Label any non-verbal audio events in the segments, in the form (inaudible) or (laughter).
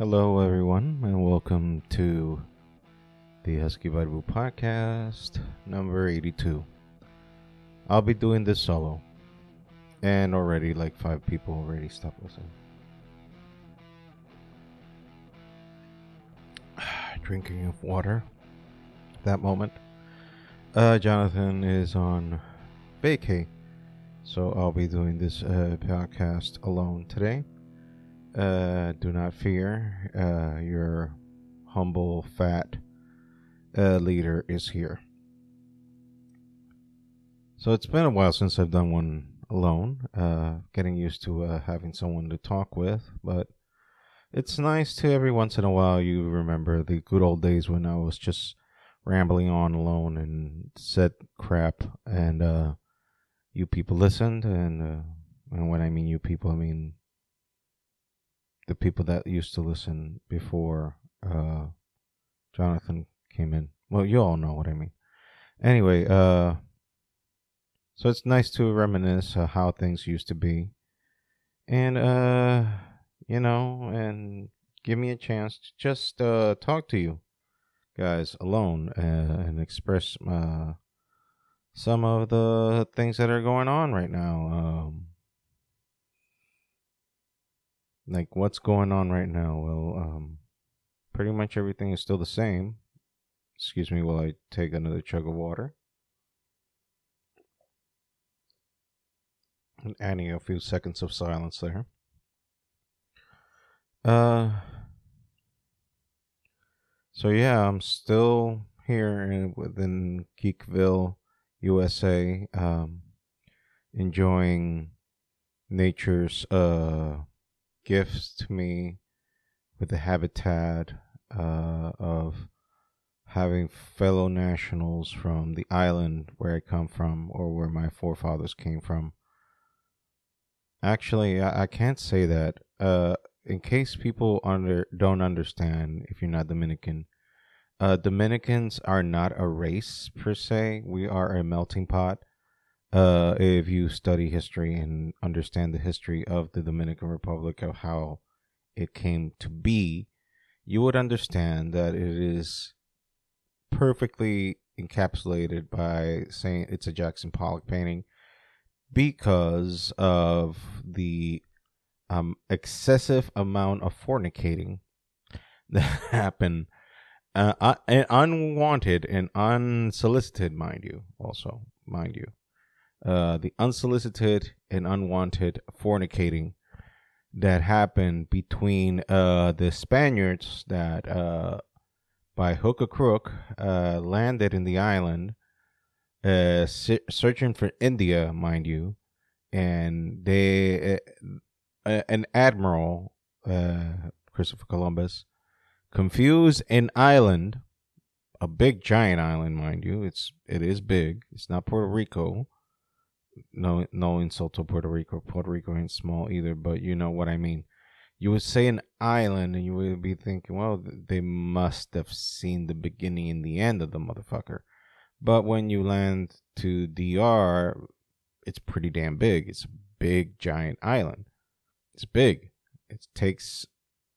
Hello, everyone, and welcome to the Husky Barbu podcast number 82. I'll be doing this solo, and already like five people already stopped listening. (sighs) Drinking of water. That moment. Uh, Jonathan is on vacay, so I'll be doing this uh, podcast alone today. Uh, do not fear. Uh, your humble, fat uh, leader is here. So it's been a while since I've done one alone. Uh, getting used to uh, having someone to talk with, but it's nice to every once in a while you remember the good old days when I was just rambling on alone and said crap, and uh, you people listened. And, and when I mean you people, I mean the people that used to listen before uh, Jonathan came in. Well, you all know what I mean. Anyway, uh, so it's nice to reminisce uh, how things used to be, and uh, you know, and give me a chance to just uh, talk to you guys alone uh, and express uh, some of the things that are going on right now. Um, like what's going on right now? Well, um, pretty much everything is still the same. Excuse me while I take another chug of water. And adding a few seconds of silence there. Uh, so yeah, I'm still here in, within Geekville, USA, um, enjoying nature's uh gifts to me with the habitat uh, of having fellow nationals from the island where I come from or where my forefathers came from. Actually, I, I can't say that. Uh, in case people under don't understand, if you're not Dominican, uh, Dominicans are not a race per se. We are a melting pot. Uh, if you study history and understand the history of the Dominican Republic of how it came to be, you would understand that it is perfectly encapsulated by saying it's a Jackson Pollock painting because of the um, excessive amount of fornicating (laughs) that happened, uh, uh, unwanted and unsolicited, mind you, also, mind you uh, the unsolicited and unwanted fornicating that happened between uh, the Spaniards that, uh, by hook or crook, uh, landed in the island, uh, searching for India, mind you, and they, uh, an admiral, Christopher Columbus, confused an island, a big giant island, mind you. It's it is big. It's not Puerto Rico no no insult to Puerto Rico. Puerto Rico ain't small either, but you know what I mean. You would say an island, and you would be thinking, well, they must have seen the beginning and the end of the motherfucker. But when you land to DR, it's pretty damn big. It's a big, giant island. It's big. It takes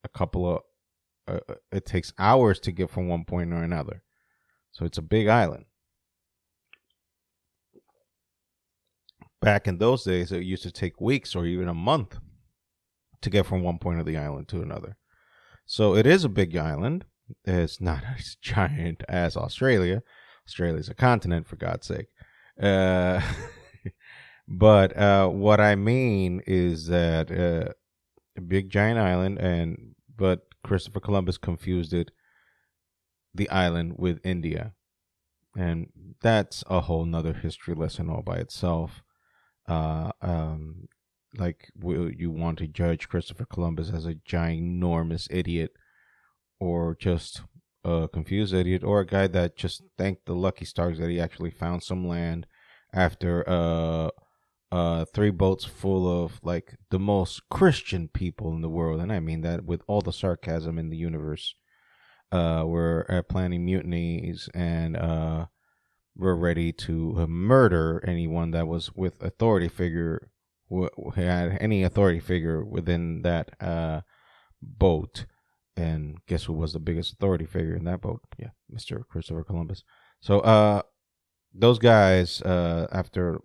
a couple of, uh, uh it takes hours to get from one point or another. So it's a big island. Back in those days, it used to take weeks or even a month to get from one point of the island to another. So it is a big island. It's not (laughs) as giant as Australia. Australia's a continent, for God's sake. Uh, (laughs) but uh, what I mean is that uh, a big giant island, and but Christopher Columbus confused it, the island with India, and that's a whole nother history lesson all by itself uh, um, like will you want to judge Christopher Columbus as a ginormous idiot or just a confused idiot or a guy that just thanked the lucky stars that he actually found some land after uh uh three boats full of like the most christian people in the world? And i mean that with all the sarcasm in the universe uh were uh, planning mutinies and uh were ready to murder anyone that was with authority figure had any authority figure within that uh, boat and guess who was the biggest authority figure in that boat? Yeah, Mr. Christopher Columbus. So uh, those guys uh, after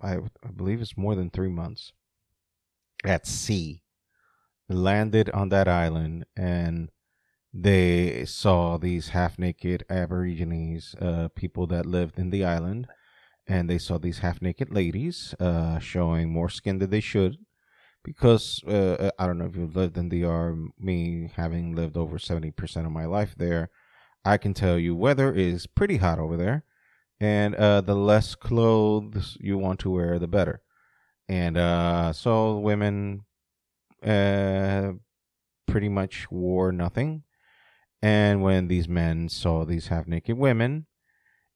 I, I believe it's more than three months at sea landed on that island and they saw these half naked Aborigines, uh, people that lived in the island, and they saw these half naked ladies uh, showing more skin than they should. Because uh, I don't know if you've lived in DR, me having lived over 70% of my life there, I can tell you weather is pretty hot over there. And uh, the less clothes you want to wear, the better. And uh, so women uh, pretty much wore nothing and when these men saw these half naked women,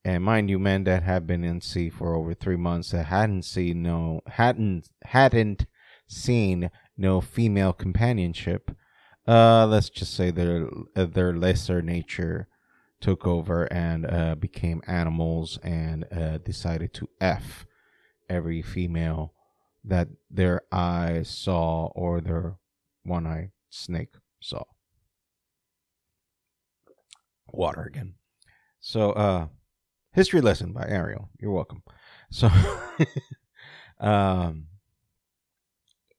and mind you, men that had been in sea for over three months that hadn't seen no hadn't hadn't seen no female companionship, uh, let's just say their uh, their lesser nature took over and uh, became animals and uh, decided to f every female that their eyes saw or their one eye snake saw water again. So, uh, history lesson by Ariel. You're welcome. So, (laughs) um,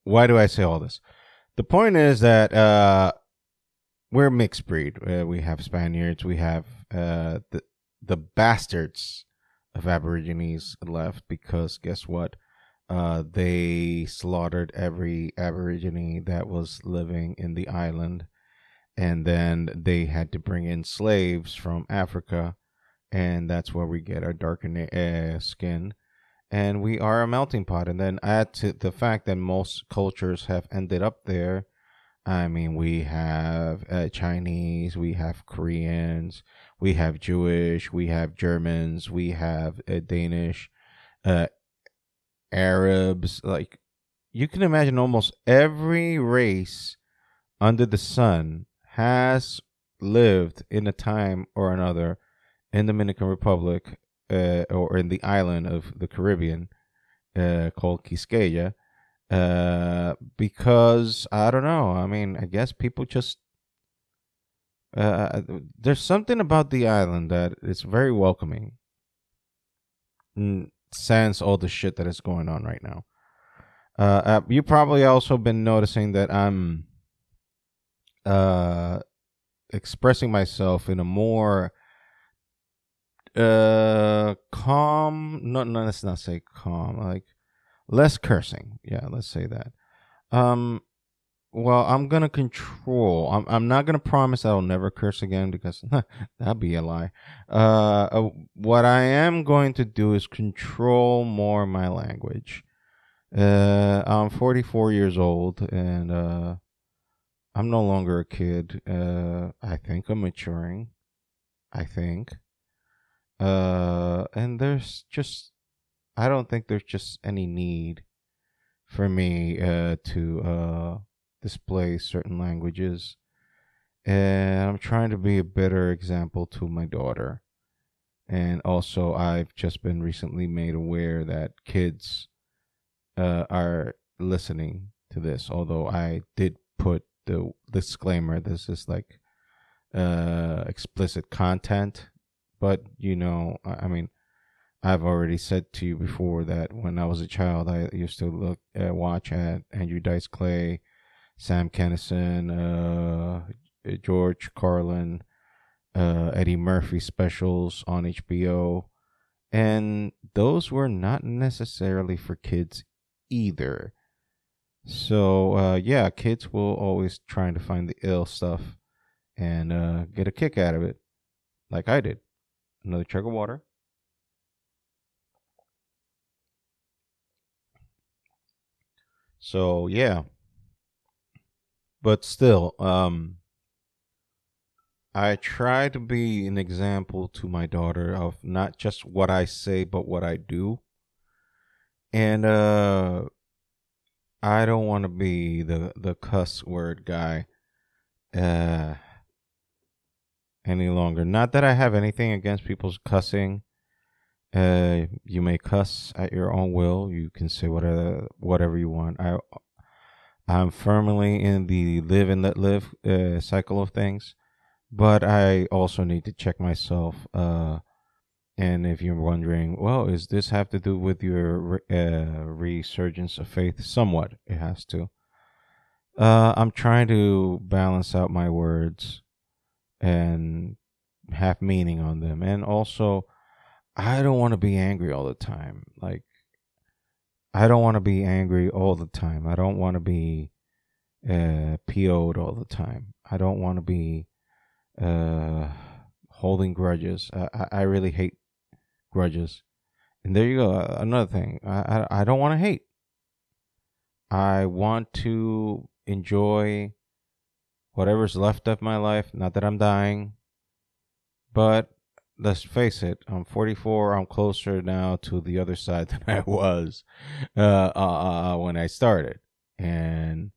why do I say all this? The point is that uh, we're mixed breed. Uh, we have Spaniards. We have uh, the the bastards of Aborigines left because guess what? Uh, they slaughtered every Aborigine that was living in the island and then they had to bring in slaves from Africa, and that's where we get our darkened uh, skin. And we are a melting pot. And then add to the fact that most cultures have ended up there. I mean, we have uh, Chinese, we have Koreans, we have Jewish, we have Germans, we have uh, Danish, uh, Arabs. Like, you can imagine almost every race under the sun has lived in a time or another in Dominican Republic uh, or in the island of the Caribbean uh, called Quisqueya uh, because I don't know. I mean, I guess people just uh, there's something about the island that is very welcoming. Sans all the shit that is going on right now. Uh, uh, you probably also been noticing that I'm uh, expressing myself in a more uh calm no no let's not say calm like less cursing. Yeah let's say that. Um well i'm gonna control i'm, I'm not gonna promise i'll never curse again because (laughs) that'd be a lie. Uh, uh what i am going to do is control more my language. Uh i'm 44 years old and uh I'm no longer a kid. Uh, I think I'm maturing. I think. Uh, and there's just, I don't think there's just any need for me uh, to uh, display certain languages. And I'm trying to be a better example to my daughter. And also, I've just been recently made aware that kids uh, are listening to this, although I did put the disclaimer this is like uh explicit content but you know i mean i've already said to you before that when i was a child i used to look uh, watch at andrew dice clay sam kinison uh george carlin uh eddie murphy specials on hbo and those were not necessarily for kids either so uh, yeah, kids will always trying to find the ill stuff and uh, get a kick out of it, like I did. Another chug of water. So yeah, but still, um, I try to be an example to my daughter of not just what I say, but what I do. And uh, I don't want to be the the cuss word guy uh any longer. Not that I have anything against people's cussing. Uh you may cuss at your own will. You can say whatever whatever you want. I I'm firmly in the live and let live uh, cycle of things, but I also need to check myself. Uh, and if you're wondering, well, is this have to do with your uh, resurgence of faith? Somewhat, it has to. Uh, I'm trying to balance out my words and have meaning on them, and also, I don't want to be angry all the time. Like, I don't want to be angry all the time. I don't want to be uh, PO'd all the time. I don't want to be uh, holding grudges. I, I really hate grudges. And there you go. Uh, another thing. I, I, I don't want to hate. I want to enjoy whatever's left of my life. Not that I'm dying, but let's face it, I'm 44. I'm closer now to the other side (laughs) than I was uh, uh, uh, uh, when I started. And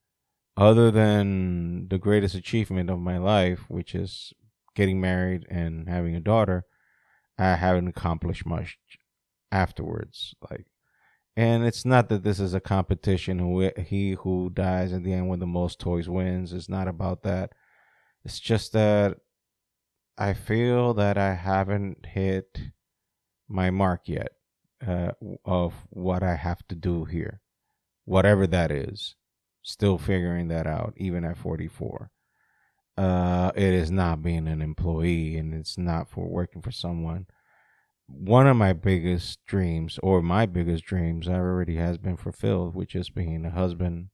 other than the greatest achievement of my life, which is getting married and having a daughter, I haven't accomplished much afterwards. Like, and it's not that this is a competition. Who he who dies at the end with the most toys wins. It's not about that. It's just that I feel that I haven't hit my mark yet uh, of what I have to do here, whatever that is. Still figuring that out, even at 44. Uh, it is not being an employee, and it's not for working for someone. One of my biggest dreams, or my biggest dreams, I already has been fulfilled, which is being a husband,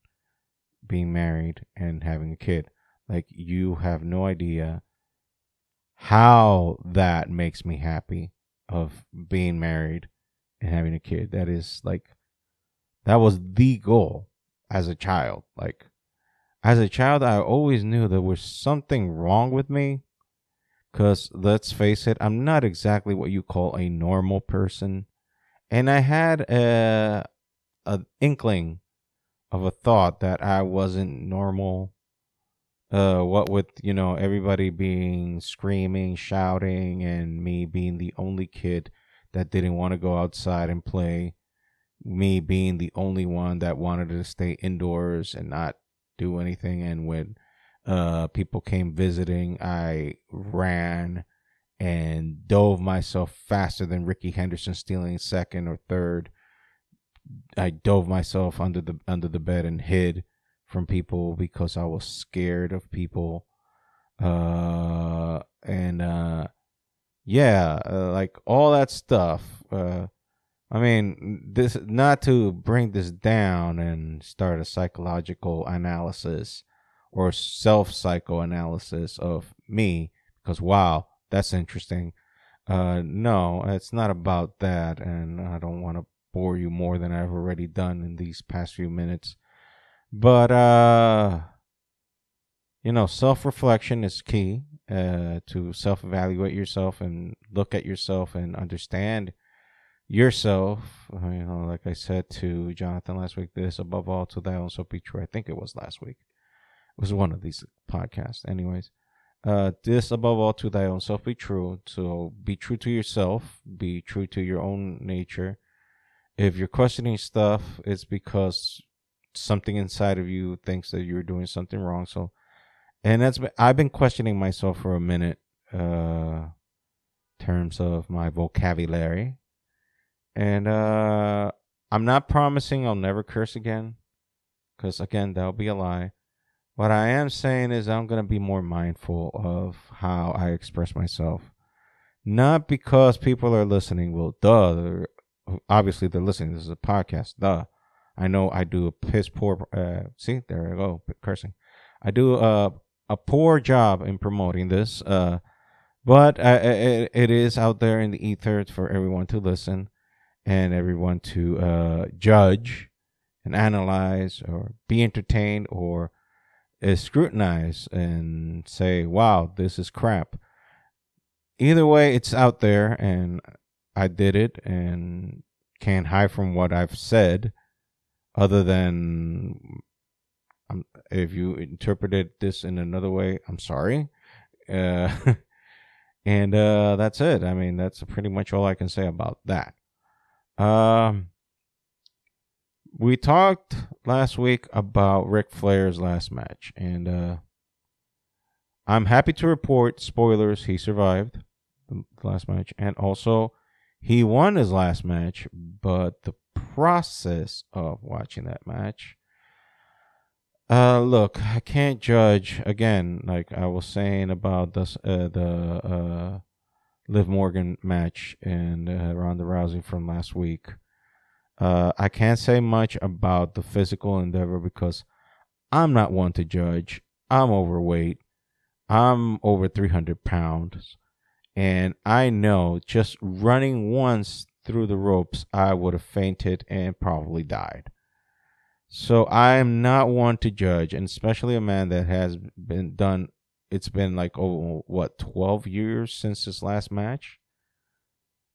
being married, and having a kid. Like you have no idea how that makes me happy of being married and having a kid. That is like that was the goal as a child. Like as a child, I always knew there was something wrong with me. Cause let's face it, I'm not exactly what you call a normal person, and I had a an inkling of a thought that I wasn't normal uh what with you know everybody being screaming shouting and me being the only kid that didn't want to go outside and play me being the only one that wanted to stay indoors and not do anything and when uh people came visiting i ran and dove myself faster than Ricky henderson stealing second or third i dove myself under the under the bed and hid from people because I was scared of people. Uh, and uh, yeah, uh, like all that stuff. Uh, I mean, this not to bring this down and start a psychological analysis or self psychoanalysis of me because wow, that's interesting. Uh, no, it's not about that, and I don't want to bore you more than I've already done in these past few minutes. But uh you know, self-reflection is key uh to self-evaluate yourself and look at yourself and understand yourself. Uh, you know, like I said to Jonathan last week, this above all to thy own self be true. I think it was last week. It was one of these podcasts. Anyways, uh, this above all to thy own self be true. So be true to yourself, be true to your own nature. If you're questioning stuff, it's because something inside of you thinks that you're doing something wrong. So, and that's I've been questioning myself for a minute, uh, terms of my vocabulary, and uh, I'm not promising I'll never curse again, because again that'll be a lie. What I am saying is I'm gonna be more mindful of how I express myself, not because people are listening. Well, duh, they're, obviously they're listening. This is a podcast, duh I know I do a piss poor. Uh, see, there I go, cursing. I do a a poor job in promoting this, uh, but uh, it, it is out there in the ether for everyone to listen and everyone to uh, judge and analyze or be entertained or uh, scrutinize and say, "Wow, this is crap." Either way, it's out there, and I did it, and can't hide from what I've said other than um, if you interpreted this in another way, I'm sorry. Uh, (laughs) and uh, that's it. I mean, that's pretty much all I can say about that. Um, we talked last week about Ric Flair's last match, and uh, I'm happy to report spoilers. He survived the last match, and also he won his last match. But the process of watching that match, uh, look, I can't judge again. Like I was saying about this, uh, the uh, Liv Morgan match and uh, Ronda Rousey from last week. Uh, I can't say much about the physical endeavor because I'm not one to judge. I'm overweight. I'm over 300 pounds. And I know just running once through the ropes, I would have fainted and probably died. So I am not one to judge, and especially a man that has been done. It's been like oh what twelve years since his last match.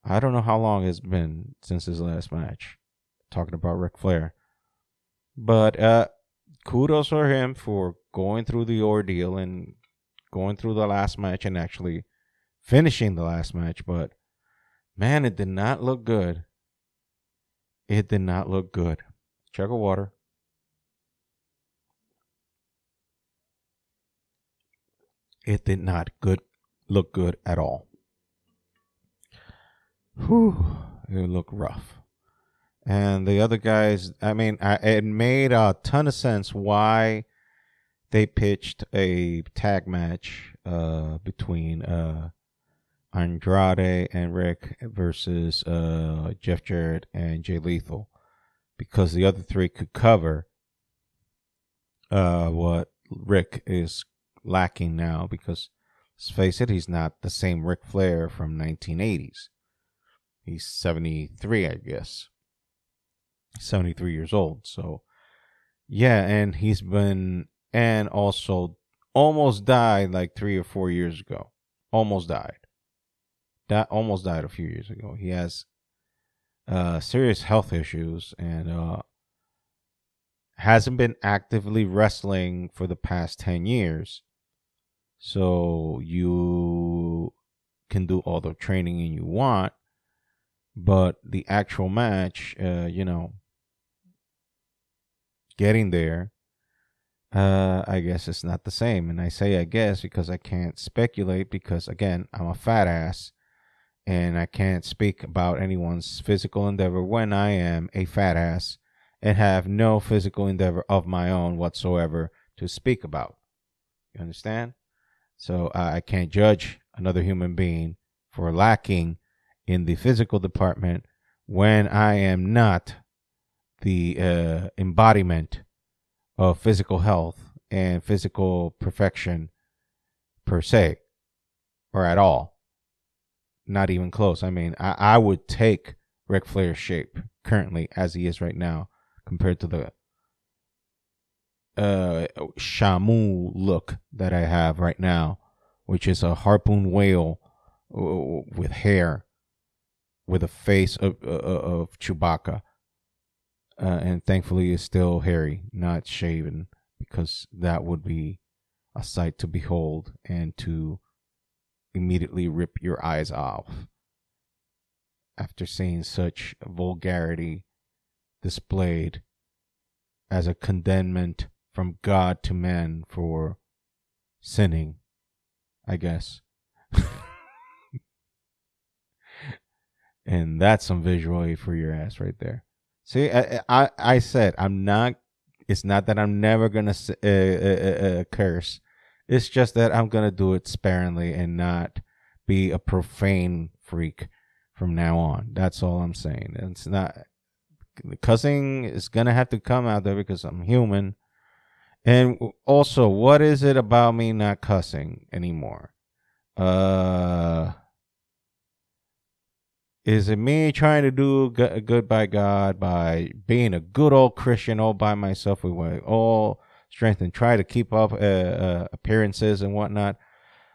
I don't know how long it's been since his last match. Talking about Ric Flair, but uh, kudos for him for going through the ordeal and going through the last match and actually finishing the last match. But man, it did not look good. It did not look good. Chug of water. It did not good look good at all. Whew, it looked rough. And the other guys, I mean, I, it made a ton of sense why they pitched a tag match uh, between uh, Andrade and Ric versus uh, Jeff Jarrett and Jay Lethal because the other three could cover uh, what Ric is lacking now because let's face it, he's not the same Ric Flair from 1980s. He's 73, I guess. 73 years old. So, yeah, and he's been, and also almost died like three or four years ago. Almost died. That almost died a few years ago. He has uh, serious health issues and uh, hasn't been actively wrestling for the past 10 years. So you can do all the training you want, but the actual match, uh, you know, getting there, uh, I guess it's not the same. And I say I guess because I can't speculate because again, I'm a fat ass and I can't speak about anyone's physical endeavor when I am a fat ass and have no physical endeavor of my own whatsoever to speak about. You understand? So uh, I can't judge another human being for lacking in the physical department when I am not the uh, embodiment of physical health and physical perfection per se or at all. Not even close. I mean, I, I would take Ric Flair's shape currently as he is right now compared to the uh Shamu look that I have right now, which is a harpoon whale uh, with hair, with a face of uh, of Chewbacca, uh, and thankfully is still hairy, not shaven, because that would be a sight to behold and to immediately rip your eyes off. After seeing such vulgarity displayed as a condemnment from God to man for sinning, I guess. (laughs) and that's some visual aid for your ass right there. See, I, I, I said I'm not. It's not that I'm never gonna uh, uh, uh, curse. It's just that I'm gonna do it sparingly and not be a profane freak from now on. That's all I'm saying. It's not the cussing is gonna have to come out there because I'm human. And also, what is it about me not cussing anymore? Uh, is it me trying to do good by God by being a good old Christian all by myself with my all strength and try to keep up uh, uh, appearances and whatnot?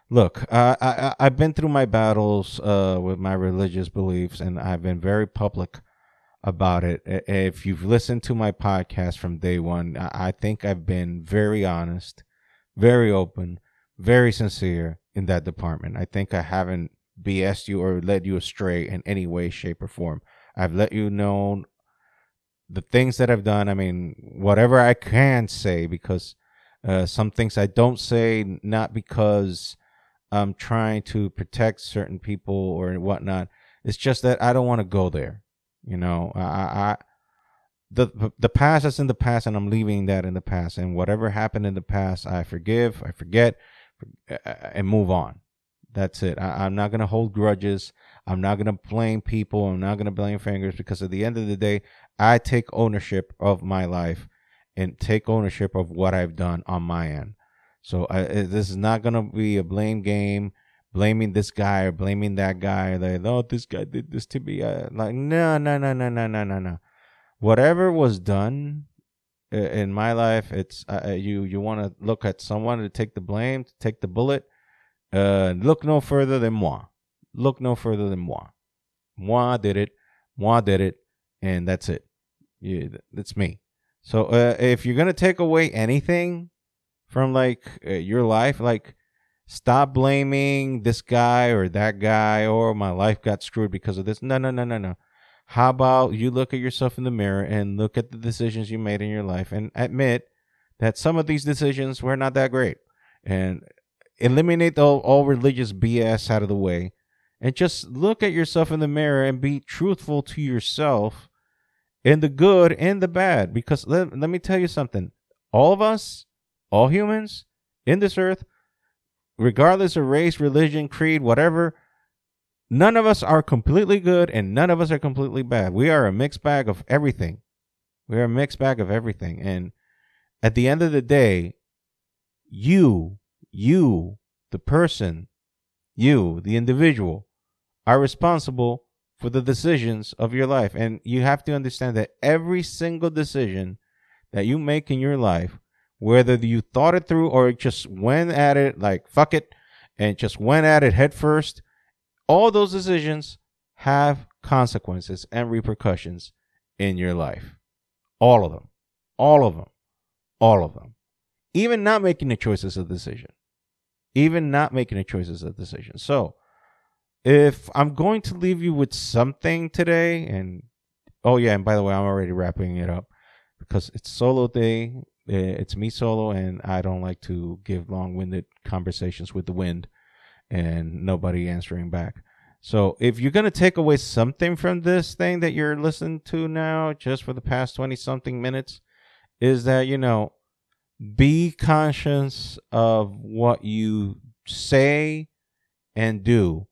Look, I, I have been through my battles uh, with my religious beliefs, and I've been very public about it. If you've listened to my podcast from day one, I think I've been very honest, very open, very sincere in that department. I think I haven't BS'd you or led you astray in any way, shape, or form. I've let you know the things that I've done. I mean, whatever I can say, because uh, some things I don't say, not because I'm trying to protect certain people or whatnot. It's just that I don't want to go there. You know, I, I the the past is in the past, and I'm leaving that in the past. And whatever happened in the past, I forgive, I forget, uh, uh, and move on. That's it. I, I'm not gonna hold grudges. I'm not gonna blame people. I'm not gonna blame fingers because at the end of the day, I take ownership of my life and take ownership of what I've done on my end. So uh, I, this is not gonna be a blame game, blaming this guy or blaming that guy. Like, oh, this guy did this to me. Uh, like, no, no, no, no, no, no, no, no. Whatever was done in my life, it's uh, uh you. You want to look at someone to take the blame, to take the bullet. Uh, look no further than moi. Look no further than moi. Moi did it. Moi did it, and that's it. Yeah, that's me. So uh, if you're gonna take away anything from like uh, your life, like stop blaming this guy or that guy or my life got screwed because of this. No, no, no, no, no. How about you look at yourself in the mirror and look at the decisions you made in your life and admit that some of these decisions were not that great and eliminate all, all religious BS out of the way and just look at yourself in the mirror and be truthful to yourself in the good and the bad. Because let, let me tell you something all of us, all humans in this earth, regardless of race, religion, creed, whatever, none of us are completely good and none of us are completely bad. We are a mixed bag of everything. We are a mixed bag of everything. And at the end of the day, you, you, the person, you, the individual, are responsible for the decisions of your life. And you have to understand that every single decision that you make in your life, whether you thought it through or just went at it like fuck it and just went at it head first, all those decisions have consequences and repercussions in your life. All of them. All of them. All of them. Even not making a choice is a decision. Even not making a choice is a decision. So, if I'm going to leave you with something today, and oh yeah, and by the way, I'm already wrapping it up because it's solo day. Eh, it's me solo, and I don't like to give long-winded conversations with the wind and nobody answering back. So if you're gonna take away something from this thing that you're listening to now, just for the past twenty something minutes, is that you know, be conscious of what you say and do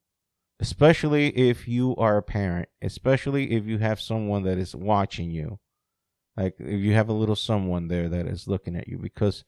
especially if you are a parent, especially if you have someone that is watching you. Like if you have a little someone there that is looking at you because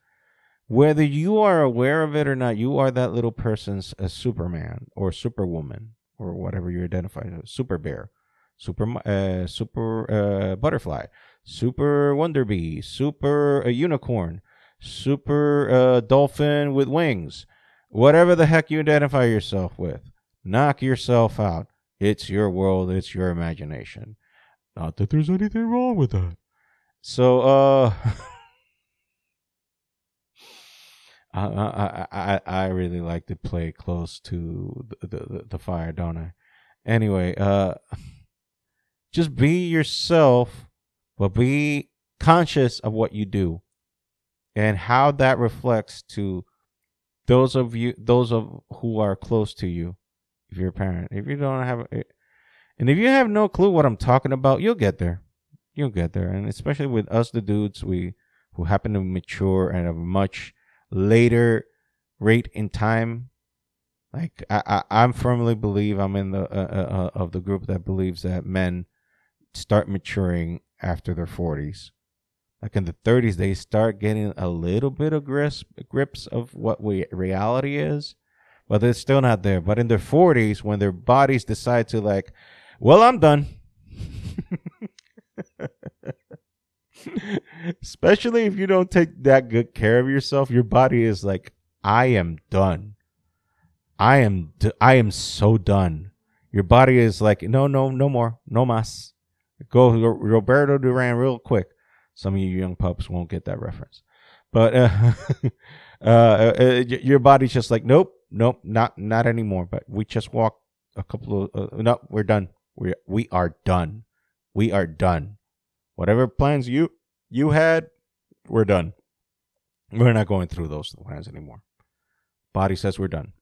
whether you are aware of it or not, you are that little person's a Superman or Superwoman or whatever you identify as, Super Bear, Super uh, Super uh, Butterfly, Super Wonder Bee, Super uh, Unicorn, Super uh, Dolphin with wings, whatever the heck you identify yourself with. Knock yourself out. It's your world, it's your imagination. Not that there's anything wrong with that. So, uh, (laughs) I, I, I, I really like to play close to the, the, the fire, don't I? Anyway, uh, (laughs) just be yourself, but be conscious of what you do and how that reflects to those of you, those of who are close to you if you're a parent. If you don't have, and if you have no clue what I'm talking about, you'll get there. You'll get there, and especially with us, the dudes, we who happen to mature at a much later rate in time. Like I, I, I firmly believe I'm in the uh, uh, uh of the group that believes that men start maturing after their 40s. Like in the 30s, they start getting a little bit of grips, grips of what we, reality is but they're still not there. But in their 40s, when their bodies decide to, like, well, I'm done. (laughs) (laughs) Especially if you don't take that good care of yourself, your body is like, I am done. I am, d- I am so done. Your body is like, no, no, no more, no mas. Go Roberto Duran real quick. Some of you young pups won't get that reference, but uh, (laughs) uh, uh, your body's just like, nope, nope, not not anymore. But we just walked a couple of uh, no, we're done. We we are done. We are done. whatever plans you you had, we're done. We're not going through those plans anymore. Body says we're done.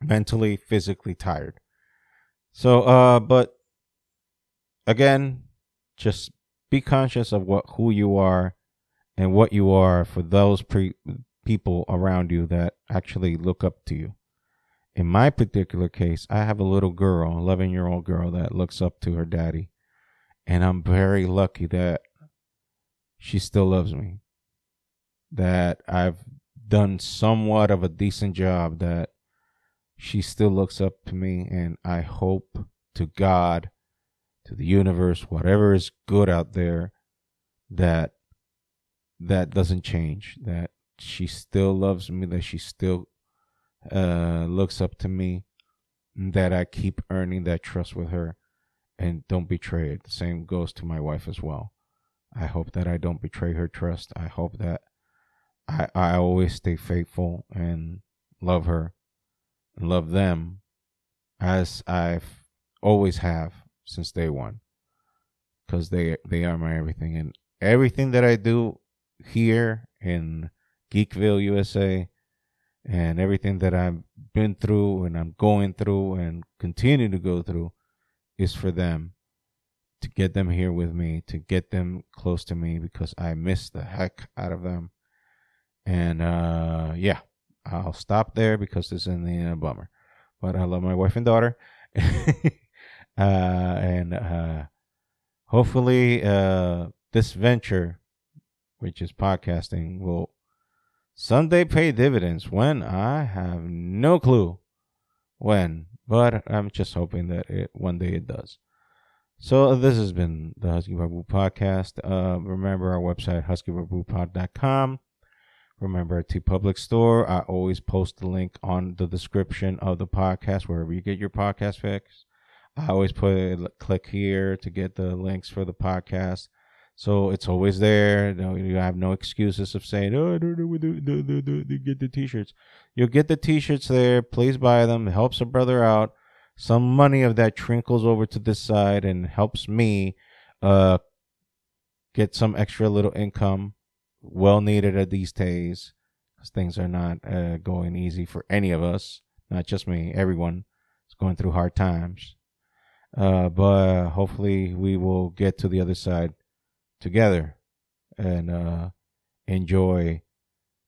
Mentally, physically tired. So, uh, but again, just be conscious of what who you are and what you are for those pre- people around you that actually look up to you. In my particular case, I have a little girl, 11 year old girl, that looks up to her daddy. And I'm very lucky that she still loves me. That I've done somewhat of a decent job, that she still looks up to me. And I hope to God, to the universe, whatever is good out there, that that doesn't change. That she still loves me, that she still uh, looks up to me, that I keep earning that trust with her and don't betray it. The same goes to my wife as well. I hope that I don't betray her trust. I hope that I, I always stay faithful and love her and love them as I've always have since day one. Cause they they are my everything and everything that I do here in Geekville, USA, and everything that I've been through and I'm going through and continue to go through is for them to get them here with me, to get them close to me because I miss the heck out of them. And uh, yeah, I'll stop there because this is a bummer. But I love my wife and daughter. (laughs) uh, and uh, hopefully, uh, this venture, which is podcasting, will someday pay dividends. When? I have no clue when, but I'm just hoping that it one day it does. So this has been the Husky Barbu podcast. Uh, remember our website, huskybarbupod.com. Remember our Teepublic store. I always post the link on the description of the podcast wherever you get your podcast fix. I always put a click here to get the links for the podcast. So it's always there. You have no excuses of saying, "Oh, I don't know where to, get the t-shirts." You'll get the t-shirts there. Please buy them. It helps a brother out. Some money of that trickles over to this side and helps me uh, get some extra little income. Well needed at these days, because things are not uh, going easy for any of us. Not just me. Everyone is going through hard times. Uh, but hopefully, we will get to the other side together and uh, enjoy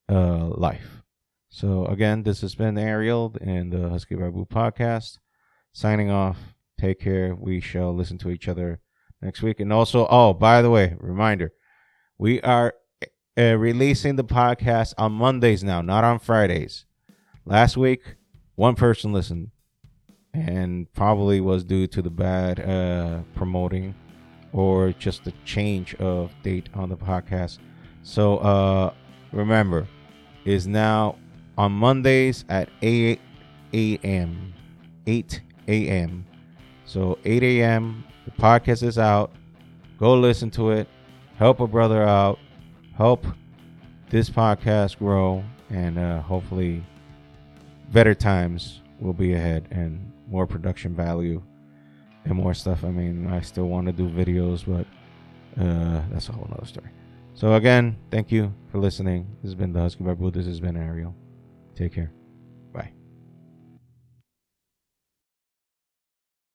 uh, life. So again, this has been Ariel and the Husky Barbu podcast. Signing off. Take care. We shall listen to each other next week. And also, oh, by the way, reminder: we are uh, releasing the podcast on Mondays now, not on Fridays. Last week, one person listened, and probably was due to the bad uh, promoting or just the change of date on the podcast. So uh, remember, is now on Mondays at 8 a.m. 8 a.m. So 8 a.m. The podcast is out. Go listen to it. Help a brother out. Help this podcast grow, and uh, hopefully, better times will be ahead and more production value and more stuff. I mean, I still want to do videos, but uh, that's a whole nother story. So again, thank you for listening. This has been the Husky Barbu. This has been Ariel. Take care.